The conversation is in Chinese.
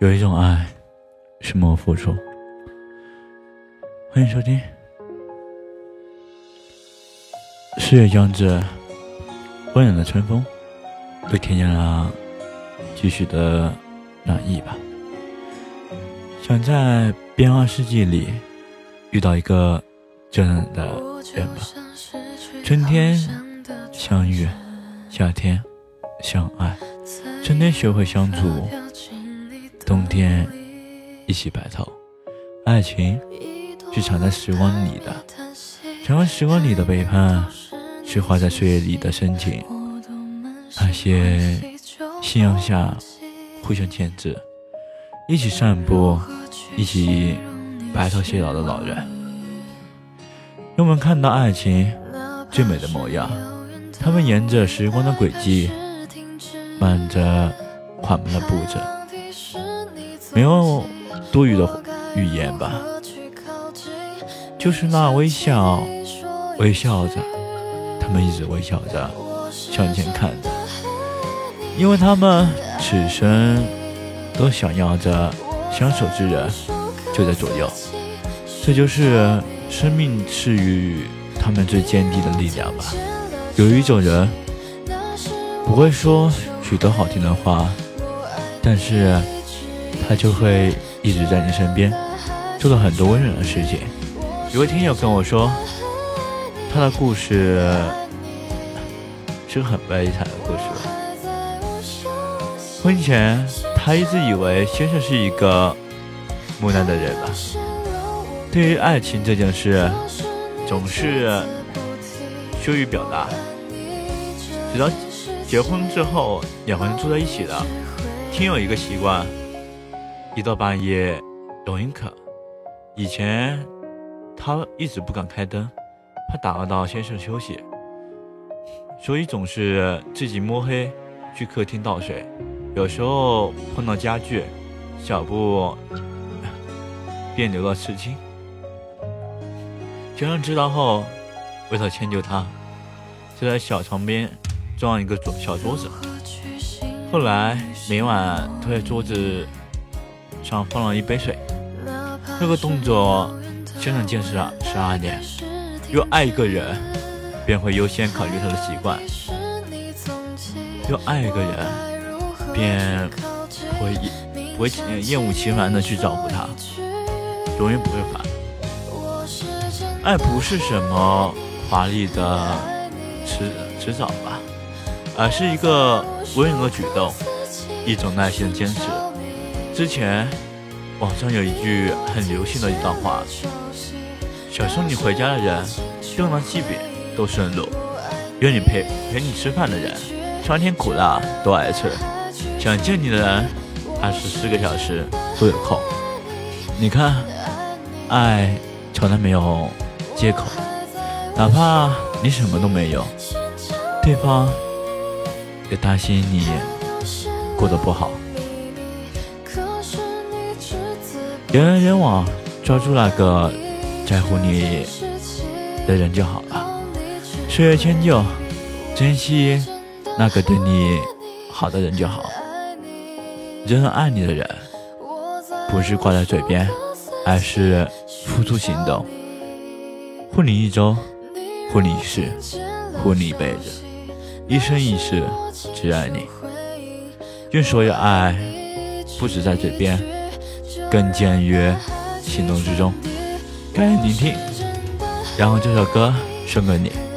有一种爱，是默默付出。欢迎收听。四月将至，温暖的春风，又添加了继续的暖意吧。想在变化世纪里遇到一个这样的人吧。春天相遇，夏天相爱，春天学会相处。冬天一起白头，爱情是藏在时光里的，藏在时光里的背叛，是画在岁月里的深情。那些夕阳下互相牵制，一起散步，一起白头偕老的老人，让我们看到爱情最美的模样。他们沿着时光的轨迹，慢着缓慢的步子。没有多余的语言吧，就是那微笑，微笑着，他们一直微笑着向前看，因为他们此生都想要着相守之人就在左右，这就是生命赐予他们最坚定的力量吧。有一种人不会说许多好听的话，但是。他就会一直在你身边，做了很多温暖的事情。有位听友跟我说，他的故事是个很悲惨的故事。婚前，他一直以为先生是一个木讷的人吧，对于爱情这件事，总是羞于表达。直到结婚之后，两个人住在一起了，听有一个习惯。一到半夜容易渴，以前他一直不敢开灯，怕打扰到先生休息，所以总是自己摸黑去客厅倒水。有时候碰到家具，小布便留了刺青。先生知道后，为了迁就他，就在小床边装了一个桌小桌子。后来每晚都在桌子。上放了一杯水，这个动作先生坚持了十二年。若爱一个人，便会优先考虑他的习惯；若爱一个人，便会不会厌恶其烦的去照顾他，永远不会烦。爱不是什么华丽的迟迟早吧，而是一个温柔的举动，一种耐心的坚持。之前网上有一句很流行的一段话：想送你回家的人，用了祭饼都顺路；愿你陪陪你吃饭的人，酸甜苦辣都爱吃；想见你的人，二十四个小时都有空。你看，爱从来没有借口，哪怕你什么都没有，对方也担心你过得不好。人来人往，抓住那个在乎你的人就好了。岁月迁就，珍惜那个对你好的人就好。真正爱你的人，不是挂在嘴边，而是付出行动。护你一周，护你一世，护你一辈子，一生一世只爱你。愿所有爱，不止在嘴边。更简约行动之中。感谢聆听，然后这首歌送给你。